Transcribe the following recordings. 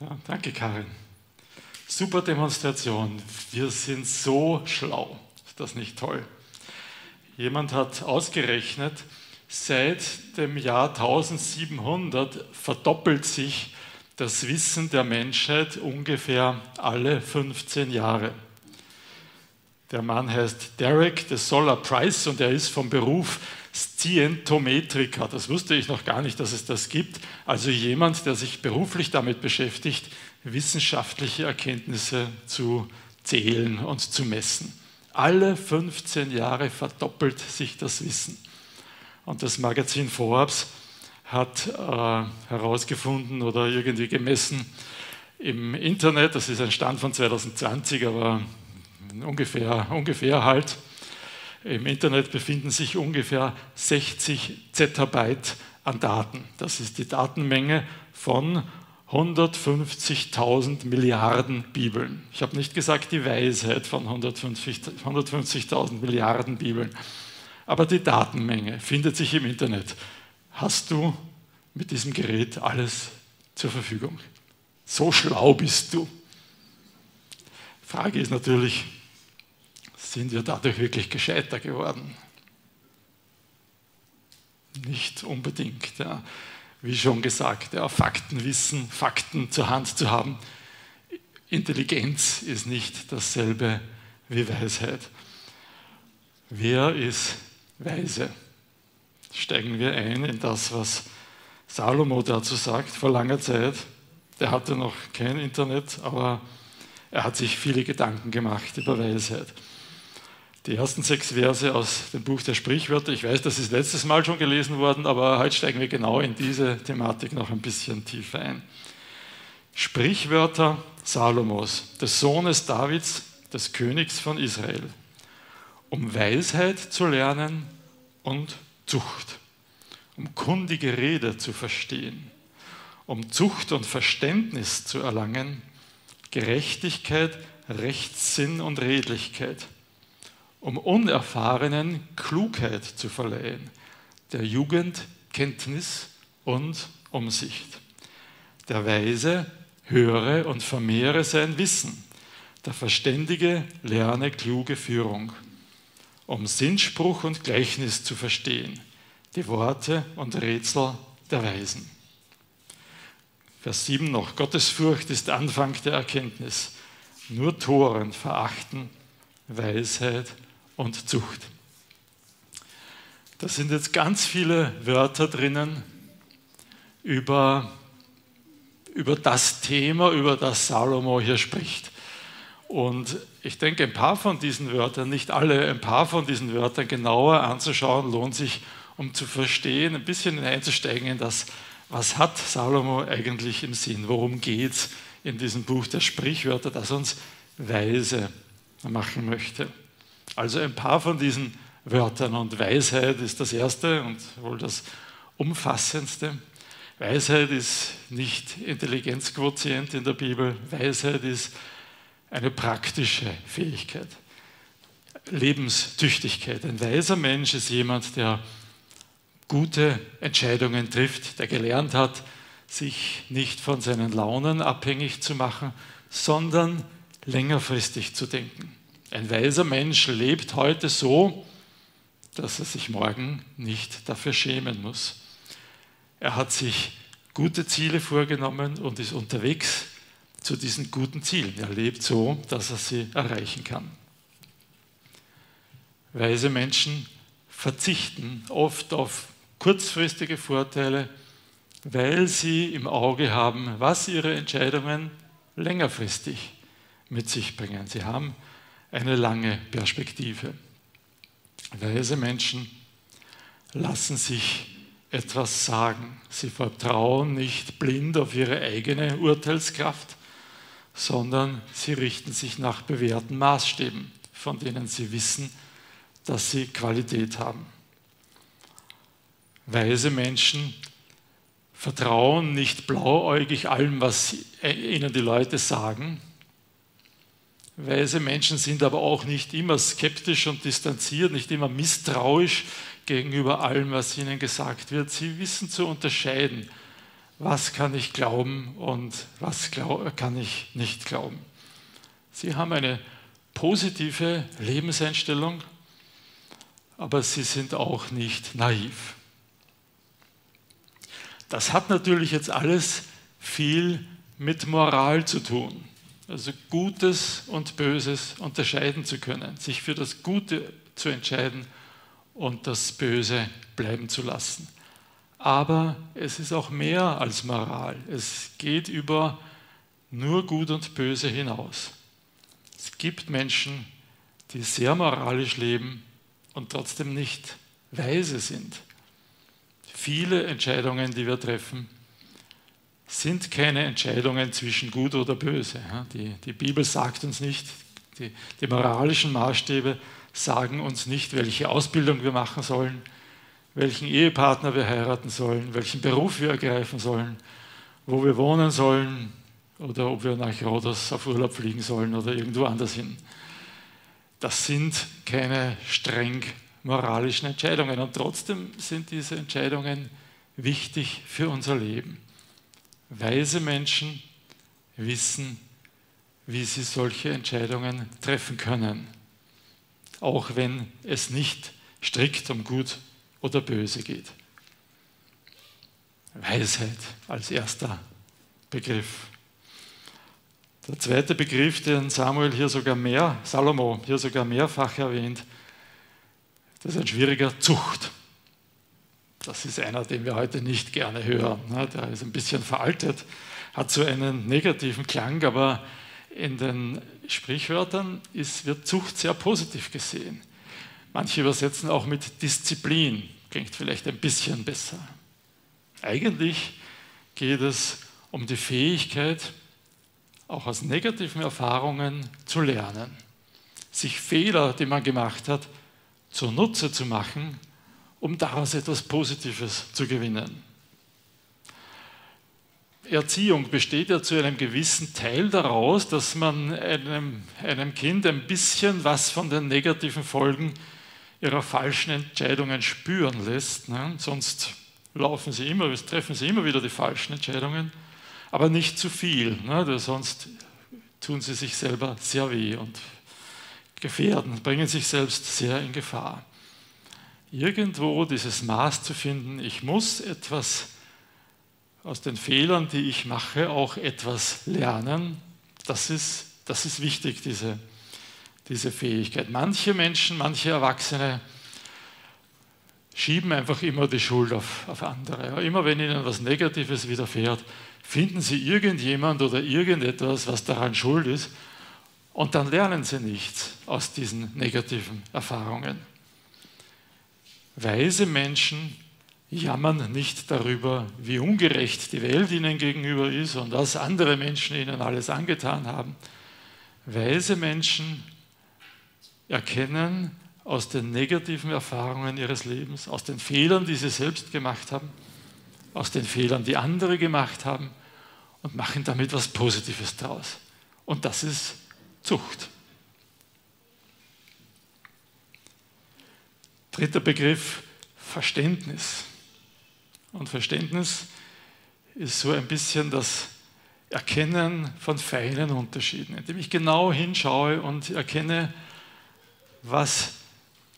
Ja, danke, Karin. Super Demonstration. Wir sind so schlau. Ist das nicht toll? Jemand hat ausgerechnet, seit dem Jahr 1700 verdoppelt sich das Wissen der Menschheit ungefähr alle 15 Jahre. Der Mann heißt Derek de Solar Price und er ist vom Beruf Scientometriker. Das wusste ich noch gar nicht, dass es das gibt. Also jemand, der sich beruflich damit beschäftigt, wissenschaftliche Erkenntnisse zu zählen und zu messen. Alle 15 Jahre verdoppelt sich das Wissen. Und das Magazin Forbes hat äh, herausgefunden oder irgendwie gemessen im Internet, das ist ein Stand von 2020, aber ungefähr, ungefähr halt, im Internet befinden sich ungefähr 60 Zettabyte an Daten. Das ist die Datenmenge von 150.000 Milliarden Bibeln. Ich habe nicht gesagt die Weisheit von 150.000 150 Milliarden Bibeln, aber die Datenmenge findet sich im Internet hast du mit diesem Gerät alles zur Verfügung. So schlau bist du. Frage ist natürlich, sind wir dadurch wirklich gescheiter geworden? Nicht unbedingt. Ja. Wie schon gesagt, ja, Faktenwissen, Fakten zur Hand zu haben. Intelligenz ist nicht dasselbe wie Weisheit. Wer ist weise? steigen wir ein in das, was Salomo dazu sagt vor langer Zeit. Der hatte noch kein Internet, aber er hat sich viele Gedanken gemacht über Weisheit. Die ersten sechs Verse aus dem Buch der Sprichwörter, ich weiß, das ist letztes Mal schon gelesen worden, aber heute steigen wir genau in diese Thematik noch ein bisschen tiefer ein. Sprichwörter Salomos, des Sohnes Davids, des Königs von Israel, um Weisheit zu lernen und Zucht, um kundige Rede zu verstehen, um Zucht und Verständnis zu erlangen, Gerechtigkeit, Rechtssinn und Redlichkeit, um Unerfahrenen Klugheit zu verleihen, der Jugend Kenntnis und Umsicht. Der Weise höre und vermehre sein Wissen, der Verständige lerne kluge Führung um Sinnspruch und Gleichnis zu verstehen, die Worte und Rätsel der Weisen. Vers 7 noch, Gottesfurcht ist Anfang der Erkenntnis. Nur Toren verachten Weisheit und Zucht. Da sind jetzt ganz viele Wörter drinnen über, über das Thema, über das Salomo hier spricht. Und ich denke, ein paar von diesen Wörtern, nicht alle, ein paar von diesen Wörtern genauer anzuschauen, lohnt sich, um zu verstehen, ein bisschen hineinzusteigen in das, was hat Salomo eigentlich im Sinn, worum geht es in diesem Buch der Sprichwörter, das uns weise machen möchte. Also ein paar von diesen Wörtern und Weisheit ist das erste und wohl das umfassendste. Weisheit ist nicht Intelligenzquotient in der Bibel, Weisheit ist eine praktische Fähigkeit, Lebenstüchtigkeit. Ein weiser Mensch ist jemand, der gute Entscheidungen trifft, der gelernt hat, sich nicht von seinen Launen abhängig zu machen, sondern längerfristig zu denken. Ein weiser Mensch lebt heute so, dass er sich morgen nicht dafür schämen muss. Er hat sich gute Ziele vorgenommen und ist unterwegs zu diesen guten Zielen. Er lebt so, dass er sie erreichen kann. Weise Menschen verzichten oft auf kurzfristige Vorteile, weil sie im Auge haben, was ihre Entscheidungen längerfristig mit sich bringen. Sie haben eine lange Perspektive. Weise Menschen lassen sich etwas sagen. Sie vertrauen nicht blind auf ihre eigene Urteilskraft, sondern sie richten sich nach bewährten Maßstäben, von denen sie wissen, dass sie Qualität haben. Weise Menschen vertrauen nicht blauäugig allem, was ihnen die Leute sagen. Weise Menschen sind aber auch nicht immer skeptisch und distanziert, nicht immer misstrauisch gegenüber allem, was ihnen gesagt wird. Sie wissen zu unterscheiden, was kann ich glauben und was kann ich nicht glauben. Sie haben eine positive Lebenseinstellung, aber sie sind auch nicht naiv. Das hat natürlich jetzt alles viel mit Moral zu tun. Also Gutes und Böses unterscheiden zu können, sich für das Gute zu entscheiden und das Böse bleiben zu lassen. Aber es ist auch mehr als Moral. Es geht über nur Gut und Böse hinaus. Es gibt Menschen, die sehr moralisch leben und trotzdem nicht weise sind. Viele Entscheidungen, die wir treffen, sind keine Entscheidungen zwischen gut oder böse. Die, die Bibel sagt uns nicht, die, die moralischen Maßstäbe sagen uns nicht, welche Ausbildung wir machen sollen, welchen Ehepartner wir heiraten sollen, welchen Beruf wir ergreifen sollen, wo wir wohnen sollen oder ob wir nach Rhodos auf Urlaub fliegen sollen oder irgendwo anders hin. Das sind keine streng moralischen Entscheidungen und trotzdem sind diese Entscheidungen wichtig für unser Leben. Weise Menschen wissen, wie sie solche Entscheidungen treffen können, auch wenn es nicht strikt um Gut oder Böse geht. Weisheit als erster Begriff. Der zweite Begriff, den Samuel hier sogar mehr, Salomo hier sogar mehrfach erwähnt, das ist ein schwieriger Zucht. Das ist einer, den wir heute nicht gerne hören. Ne? Der ist ein bisschen veraltet, hat so einen negativen Klang, aber in den Sprichwörtern ist, wird Zucht sehr positiv gesehen. Manche übersetzen auch mit Disziplin, klingt vielleicht ein bisschen besser. Eigentlich geht es um die Fähigkeit, auch aus negativen Erfahrungen zu lernen, sich Fehler, die man gemacht hat, zunutze zu machen, um daraus etwas Positives zu gewinnen. Erziehung besteht ja zu einem gewissen Teil daraus, dass man einem, einem Kind ein bisschen was von den negativen Folgen ihrer falschen Entscheidungen spüren lässt. Ne? Sonst laufen sie immer, treffen sie immer wieder die falschen Entscheidungen, aber nicht zu viel, ne? sonst tun sie sich selber sehr weh und gefährden, bringen sich selbst sehr in Gefahr. Irgendwo dieses Maß zu finden, ich muss etwas aus den Fehlern, die ich mache, auch etwas lernen, das ist, das ist wichtig, diese diese Fähigkeit. Manche Menschen, manche Erwachsene schieben einfach immer die Schuld auf, auf andere. Immer wenn ihnen was Negatives widerfährt, finden sie irgendjemand oder irgendetwas, was daran schuld ist, und dann lernen sie nichts aus diesen negativen Erfahrungen. Weise Menschen jammern nicht darüber, wie ungerecht die Welt ihnen gegenüber ist und was andere Menschen ihnen alles angetan haben. Weise Menschen erkennen aus den negativen Erfahrungen ihres Lebens, aus den Fehlern, die sie selbst gemacht haben, aus den Fehlern, die andere gemacht haben und machen damit was Positives draus. Und das ist Zucht. Dritter Begriff, Verständnis. Und Verständnis ist so ein bisschen das Erkennen von feinen Unterschieden, indem ich genau hinschaue und erkenne, was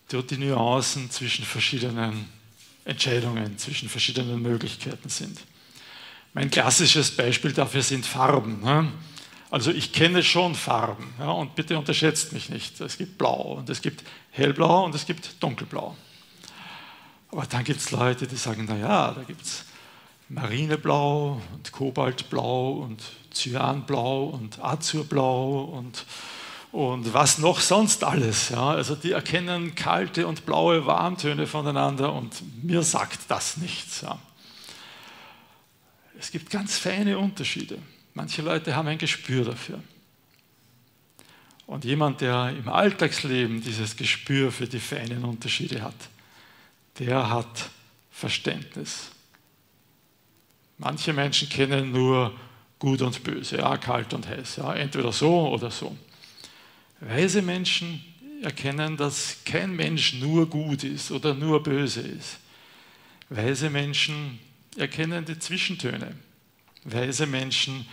dort die Nuancen zwischen verschiedenen Entscheidungen, zwischen verschiedenen Möglichkeiten sind. Mein klassisches Beispiel dafür sind Farben. Ne? Also ich kenne schon Farben ja, und bitte unterschätzt mich nicht. Es gibt Blau und es gibt Hellblau und es gibt Dunkelblau. Aber dann gibt es Leute, die sagen, naja, da gibt es Marineblau und Kobaltblau und Cyanblau und Azurblau und und was noch sonst alles. Ja? Also die erkennen kalte und blaue Warmtöne voneinander und mir sagt das nichts. Ja? Es gibt ganz feine Unterschiede. Manche Leute haben ein Gespür dafür. Und jemand, der im Alltagsleben dieses Gespür für die feinen Unterschiede hat, der hat Verständnis. Manche Menschen kennen nur gut und böse, ja, kalt und heiß, ja, entweder so oder so. Weise Menschen erkennen, dass kein Mensch nur gut ist oder nur böse ist. Weise Menschen erkennen die Zwischentöne. Weise Menschen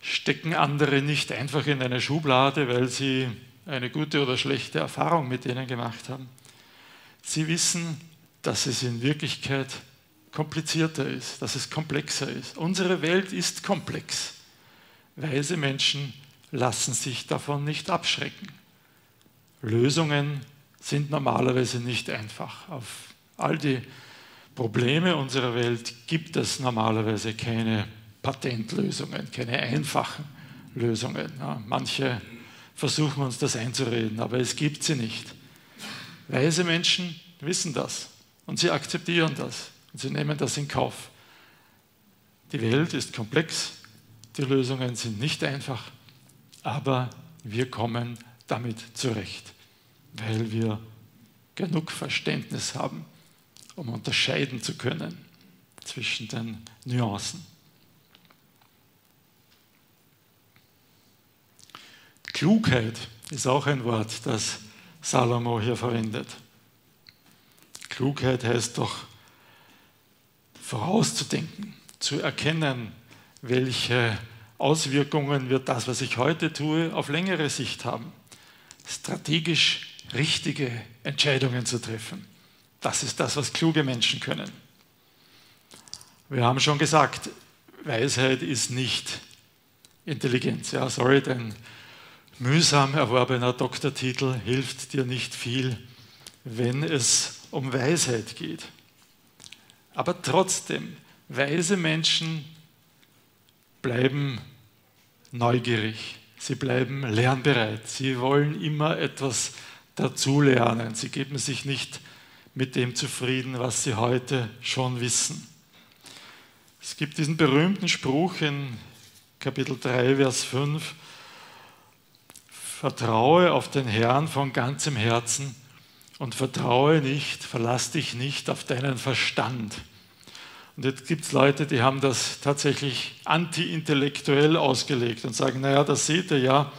stecken andere nicht einfach in eine Schublade, weil sie eine gute oder schlechte Erfahrung mit denen gemacht haben. Sie wissen, dass es in Wirklichkeit komplizierter ist, dass es komplexer ist. Unsere Welt ist komplex. Weise Menschen lassen sich davon nicht abschrecken. Lösungen sind normalerweise nicht einfach. Auf all die Probleme unserer Welt gibt es normalerweise keine Patentlösungen, keine einfachen Lösungen. Ja, manche versuchen uns das einzureden, aber es gibt sie nicht. Weise Menschen wissen das und sie akzeptieren das und sie nehmen das in Kauf. Die Welt ist komplex, die Lösungen sind nicht einfach, aber wir kommen damit zurecht, weil wir genug Verständnis haben, um unterscheiden zu können zwischen den Nuancen. Klugheit ist auch ein Wort, das Salomo hier verwendet. Klugheit heißt doch vorauszudenken, zu erkennen, welche Auswirkungen wird das, was ich heute tue, auf längere Sicht haben. Strategisch richtige Entscheidungen zu treffen. Das ist das, was kluge Menschen können. Wir haben schon gesagt, Weisheit ist nicht Intelligenz. Ja, sorry, dein mühsam erworbener Doktortitel hilft dir nicht viel, wenn es um Weisheit geht. Aber trotzdem, weise Menschen bleiben neugierig, sie bleiben lernbereit, sie wollen immer etwas dazulernen, sie geben sich nicht mit dem zufrieden, was sie heute schon wissen. Es gibt diesen berühmten Spruch in Kapitel 3, Vers 5, Vertraue auf den Herrn von ganzem Herzen und vertraue nicht, verlass dich nicht auf deinen Verstand. Und jetzt gibt es Leute, die haben das tatsächlich anti-intellektuell ausgelegt und sagen, naja, das seht ihr ja,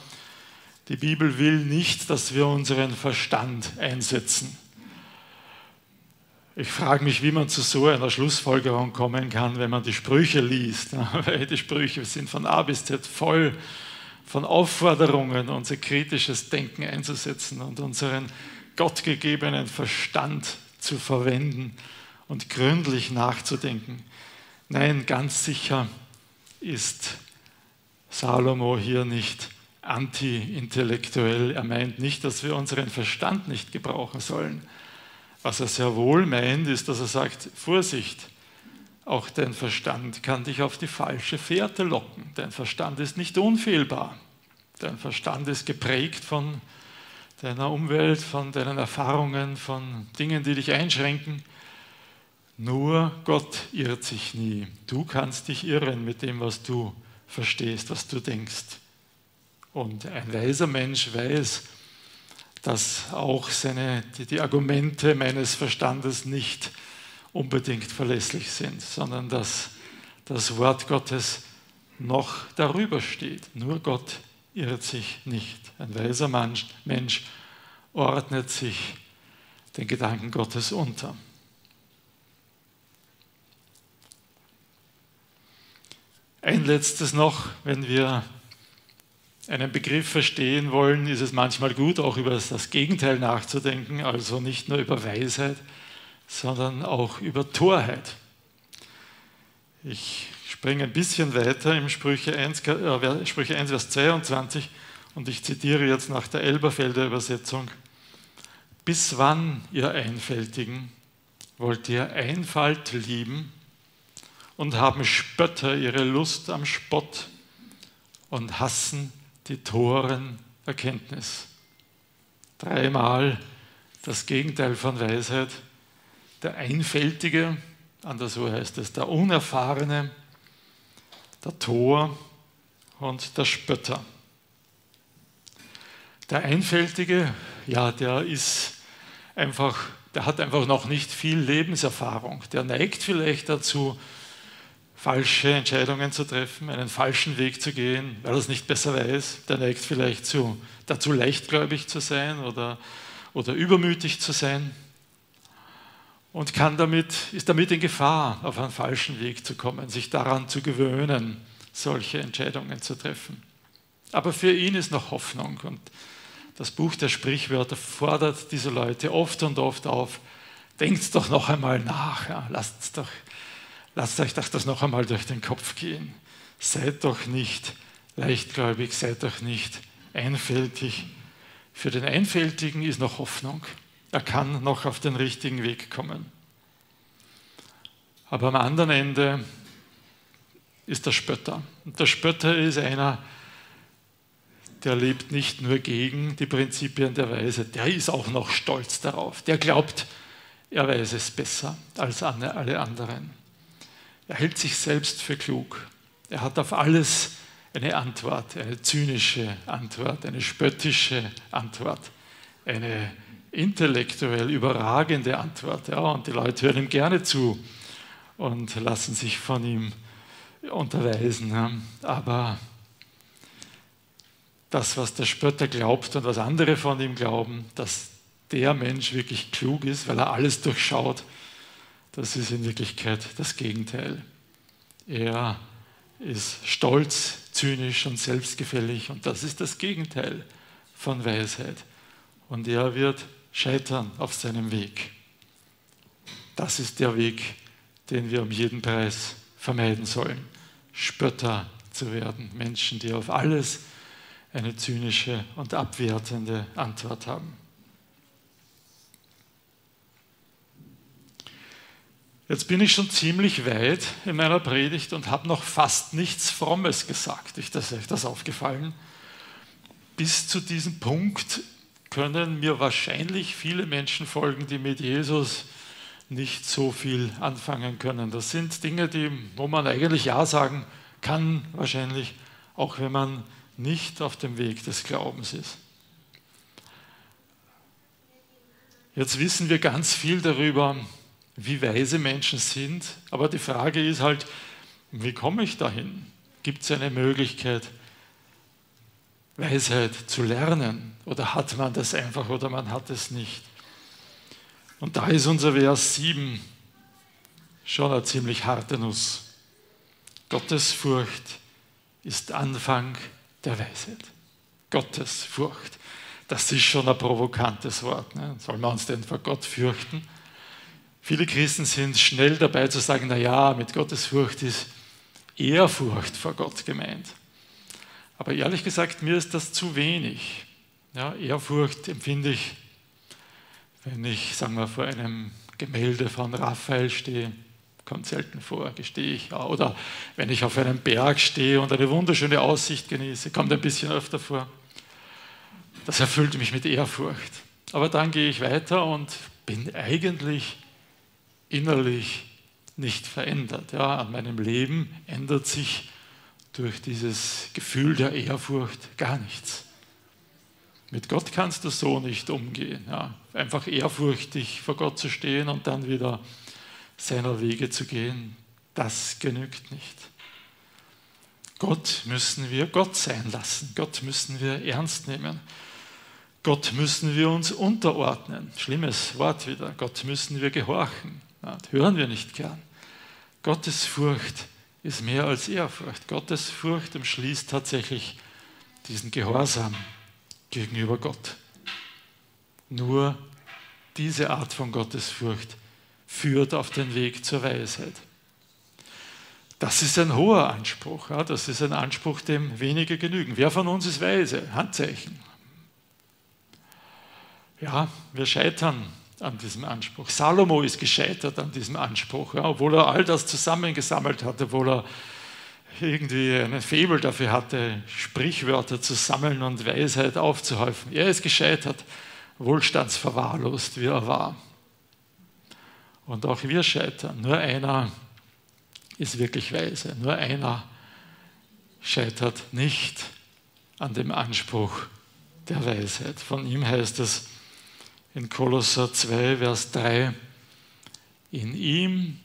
die Bibel will nicht, dass wir unseren Verstand einsetzen. Ich frage mich, wie man zu so einer Schlussfolgerung kommen kann, wenn man die Sprüche liest. Weil die Sprüche sind von A bis Z voll von Aufforderungen, unser kritisches Denken einzusetzen und unseren gottgegebenen Verstand zu verwenden und gründlich nachzudenken. Nein, ganz sicher ist Salomo hier nicht anti-intellektuell. Er meint nicht, dass wir unseren Verstand nicht gebrauchen sollen. Was er sehr wohl meint, ist, dass er sagt, Vorsicht, auch dein Verstand kann dich auf die falsche Fährte locken. Dein Verstand ist nicht unfehlbar. Dein Verstand ist geprägt von deiner Umwelt, von deinen Erfahrungen, von Dingen, die dich einschränken. Nur Gott irrt sich nie. Du kannst dich irren mit dem, was du verstehst, was du denkst. Und ein weiser Mensch weiß, dass auch seine, die, die Argumente meines Verstandes nicht unbedingt verlässlich sind, sondern dass das Wort Gottes noch darüber steht. Nur Gott irrt sich nicht. Ein weiser Mensch ordnet sich den Gedanken Gottes unter. Ein letztes noch, wenn wir einen Begriff verstehen wollen, ist es manchmal gut, auch über das Gegenteil nachzudenken, also nicht nur über Weisheit, sondern auch über Torheit. Ich springe ein bisschen weiter im Sprüche 1, äh, Sprüche 1, Vers 22 und ich zitiere jetzt nach der Elberfelder Übersetzung. Bis wann, ihr Einfältigen, wollt ihr Einfalt lieben und haben Spötter ihre Lust am Spott und hassen die Toren Erkenntnis? Dreimal das Gegenteil von Weisheit der Einfältige, anderswo heißt es, der Unerfahrene, der Tor und der Spötter. Der Einfältige, ja, der ist einfach, der hat einfach noch nicht viel Lebenserfahrung. Der neigt vielleicht dazu, falsche Entscheidungen zu treffen, einen falschen Weg zu gehen, weil er es nicht besser weiß. Der neigt vielleicht zu, dazu, leichtgläubig zu sein oder, oder übermütig zu sein. Und kann damit, ist damit in Gefahr, auf einen falschen Weg zu kommen, sich daran zu gewöhnen, solche Entscheidungen zu treffen. Aber für ihn ist noch Hoffnung und das Buch der Sprichwörter fordert diese Leute oft und oft auf, denkt doch noch einmal nach, ja, lasst, doch, lasst euch das noch einmal durch den Kopf gehen. Seid doch nicht leichtgläubig, seid doch nicht einfältig. Für den Einfältigen ist noch Hoffnung. Er kann noch auf den richtigen Weg kommen. Aber am anderen Ende ist der Spötter. Und der Spötter ist einer, der lebt nicht nur gegen die Prinzipien der Weise, der ist auch noch stolz darauf. Der glaubt, er weiß es besser als alle anderen. Er hält sich selbst für klug. Er hat auf alles eine Antwort, eine zynische Antwort, eine spöttische Antwort, eine intellektuell überragende Antwort. Ja, und die Leute hören ihm gerne zu und lassen sich von ihm unterweisen. Ja. Aber das, was der Spötter glaubt und was andere von ihm glauben, dass der Mensch wirklich klug ist, weil er alles durchschaut, das ist in Wirklichkeit das Gegenteil. Er ist stolz, zynisch und selbstgefällig und das ist das Gegenteil von Weisheit. Und er wird scheitern auf seinem Weg. Das ist der Weg, den wir um jeden Preis vermeiden sollen. Spötter zu werden, Menschen, die auf alles eine zynische und abwertende Antwort haben. Jetzt bin ich schon ziemlich weit in meiner Predigt und habe noch fast nichts Frommes gesagt. Ist euch das aufgefallen. Bis zu diesem Punkt können mir wahrscheinlich viele Menschen folgen, die mit Jesus nicht so viel anfangen können. Das sind Dinge, die, wo man eigentlich Ja sagen kann, wahrscheinlich, auch wenn man nicht auf dem Weg des Glaubens ist. Jetzt wissen wir ganz viel darüber, wie weise Menschen sind, aber die Frage ist halt, wie komme ich dahin? Gibt es eine Möglichkeit, Weisheit zu lernen? Oder hat man das einfach oder man hat es nicht? Und da ist unser Vers 7 schon eine ziemlich harte Nuss. Gottesfurcht ist Anfang der Weisheit. Gottesfurcht. Das ist schon ein provokantes Wort. Ne? Sollen wir uns denn vor Gott fürchten? Viele Christen sind schnell dabei zu sagen, na ja, mit Gottesfurcht ist Ehrfurcht vor Gott gemeint. Aber ehrlich gesagt, mir ist das zu wenig. Ja, Ehrfurcht empfinde ich, wenn ich, sagen wir, vor einem Gemälde von Raphael stehe kommt selten vor, gestehe ich. Oder wenn ich auf einem Berg stehe und eine wunderschöne Aussicht genieße, kommt ein bisschen öfter vor. Das erfüllt mich mit Ehrfurcht. Aber dann gehe ich weiter und bin eigentlich innerlich nicht verändert. Ja, an meinem Leben ändert sich durch dieses Gefühl der Ehrfurcht gar nichts. Mit Gott kannst du so nicht umgehen. Ja. Einfach ehrfurchtig vor Gott zu stehen und dann wieder seiner Wege zu gehen, das genügt nicht. Gott müssen wir Gott sein lassen. Gott müssen wir ernst nehmen. Gott müssen wir uns unterordnen. Schlimmes Wort wieder. Gott müssen wir gehorchen. das hören wir nicht gern. Gottes Furcht ist mehr als Ehrfurcht. Gottes Furcht umschließt tatsächlich diesen Gehorsam gegenüber Gott. Nur diese Art von Gottesfurcht führt auf den Weg zur Weisheit. Das ist ein hoher Anspruch. Ja? Das ist ein Anspruch, dem wenige genügen. Wer von uns ist weise? Handzeichen. Ja, wir scheitern an diesem Anspruch. Salomo ist gescheitert an diesem Anspruch, ja, obwohl er all das zusammengesammelt hatte, obwohl er irgendwie einen Febel dafür hatte, Sprichwörter zu sammeln und Weisheit aufzuhäufen. Er ist gescheitert, wohlstandsverwahrlost, wie er war. Und auch wir scheitern. Nur einer ist wirklich weise. Nur einer scheitert nicht an dem Anspruch der Weisheit. Von ihm heißt es in Kolosser 2, Vers 3, in ihm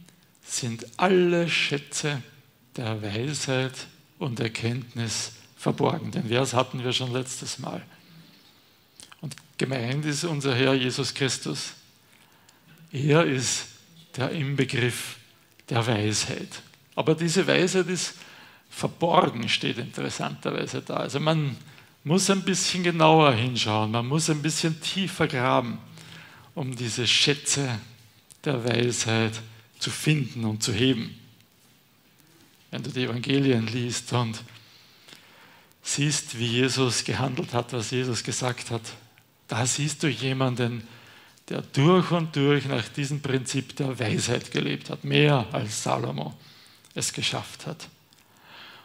sind alle Schätze der Weisheit und Erkenntnis verborgen. Den Vers hatten wir schon letztes Mal. Und gemeint ist unser Herr Jesus Christus. Er ist der Inbegriff der Weisheit. Aber diese Weisheit ist verborgen, steht interessanterweise da. Also man muss ein bisschen genauer hinschauen, man muss ein bisschen tiefer graben, um diese Schätze der Weisheit zu finden und zu heben. Wenn du die Evangelien liest und siehst, wie Jesus gehandelt hat, was Jesus gesagt hat, da siehst du jemanden, der durch und durch nach diesem Prinzip der Weisheit gelebt hat, mehr als Salomo es geschafft hat.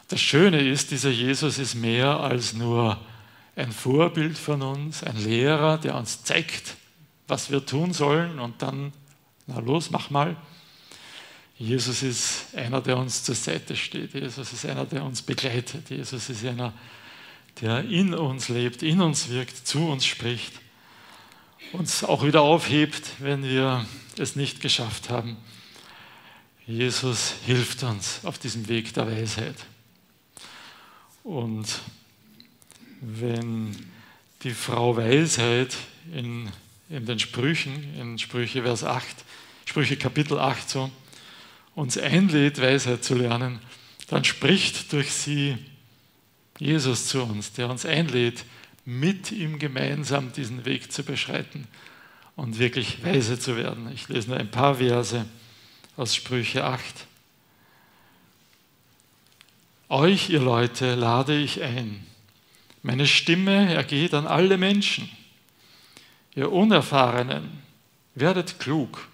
Das Schöne ist, dieser Jesus ist mehr als nur ein Vorbild von uns, ein Lehrer, der uns zeigt, was wir tun sollen und dann, na los, mach mal. Jesus ist einer, der uns zur Seite steht. Jesus ist einer, der uns begleitet. Jesus ist einer, der in uns lebt, in uns wirkt, zu uns spricht uns auch wieder aufhebt, wenn wir es nicht geschafft haben. Jesus hilft uns auf diesem Weg der Weisheit. Und wenn die Frau Weisheit in, in den Sprüchen, in Sprüche Vers 8, Sprüche Kapitel 8 so, uns einlädt, Weisheit zu lernen, dann spricht durch sie Jesus zu uns, der uns einlädt, mit ihm gemeinsam diesen Weg zu beschreiten und wirklich weise zu werden. Ich lese nur ein paar Verse aus Sprüche 8. Euch, ihr Leute, lade ich ein. Meine Stimme ergeht an alle Menschen. Ihr Unerfahrenen, werdet klug.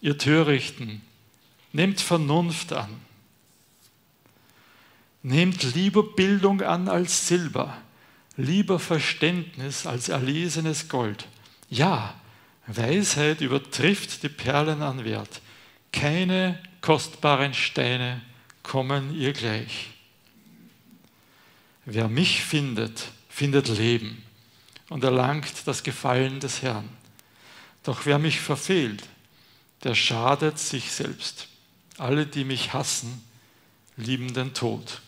Ihr Törichten, nehmt Vernunft an. Nehmt lieber Bildung an als Silber lieber Verständnis als erlesenes Gold. Ja, Weisheit übertrifft die Perlen an Wert. Keine kostbaren Steine kommen ihr gleich. Wer mich findet, findet Leben und erlangt das Gefallen des Herrn. Doch wer mich verfehlt, der schadet sich selbst. Alle, die mich hassen, lieben den Tod.